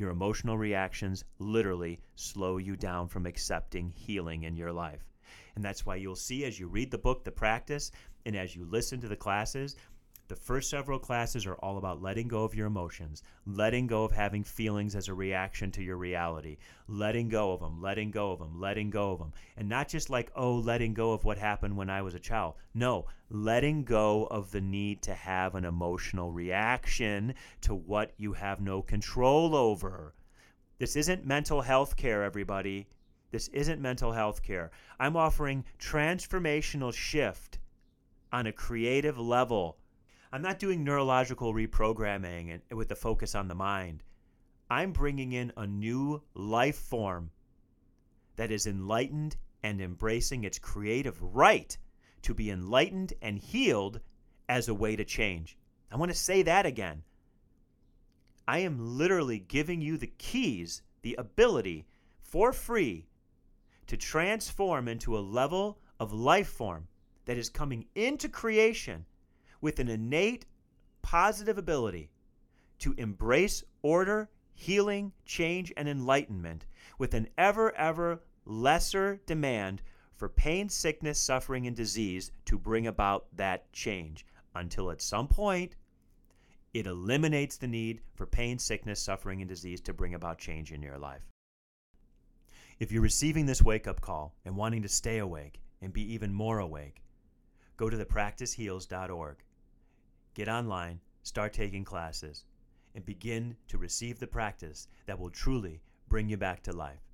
your emotional reactions literally slow you down from accepting healing in your life. And that's why you'll see as you read the book, The Practice, and as you listen to the classes, the first several classes are all about letting go of your emotions, letting go of having feelings as a reaction to your reality, letting go of them, letting go of them, letting go of them. And not just like, oh, letting go of what happened when I was a child. No, letting go of the need to have an emotional reaction to what you have no control over. This isn't mental health care, everybody. This isn't mental health care. I'm offering transformational shift on a creative level I'm not doing neurological reprogramming and, with the focus on the mind. I'm bringing in a new life form that is enlightened and embracing its creative right to be enlightened and healed as a way to change. I want to say that again. I am literally giving you the keys, the ability for free to transform into a level of life form that is coming into creation with an innate positive ability to embrace order, healing, change, and enlightenment with an ever, ever lesser demand for pain, sickness, suffering, and disease to bring about that change until at some point it eliminates the need for pain, sickness, suffering, and disease to bring about change in your life. If you're receiving this wake up call and wanting to stay awake and be even more awake, go to thepracticeheals.org get online, start taking classes, and begin to receive the practice that will truly bring you back to life.